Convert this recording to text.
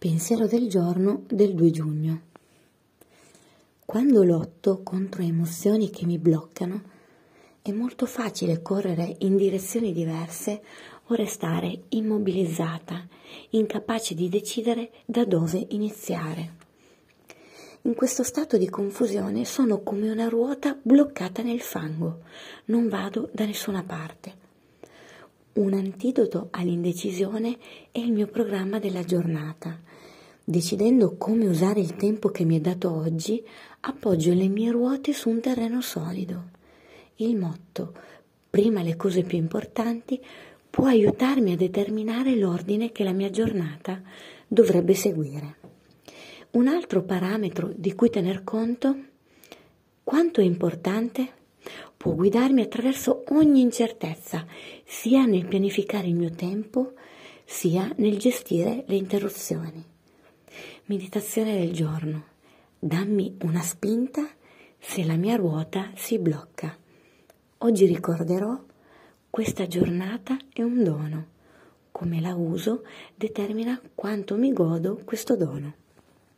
Pensiero del giorno del 2 giugno. Quando lotto contro emozioni che mi bloccano, è molto facile correre in direzioni diverse o restare immobilizzata, incapace di decidere da dove iniziare. In questo stato di confusione sono come una ruota bloccata nel fango, non vado da nessuna parte. Un antidoto all'indecisione è il mio programma della giornata. Decidendo come usare il tempo che mi è dato oggi, appoggio le mie ruote su un terreno solido. Il motto, prima le cose più importanti, può aiutarmi a determinare l'ordine che la mia giornata dovrebbe seguire. Un altro parametro di cui tener conto, quanto è importante può guidarmi attraverso ogni incertezza, sia nel pianificare il mio tempo, sia nel gestire le interruzioni. Meditazione del giorno. Dammi una spinta se la mia ruota si blocca. Oggi ricorderò questa giornata è un dono. Come la uso determina quanto mi godo questo dono.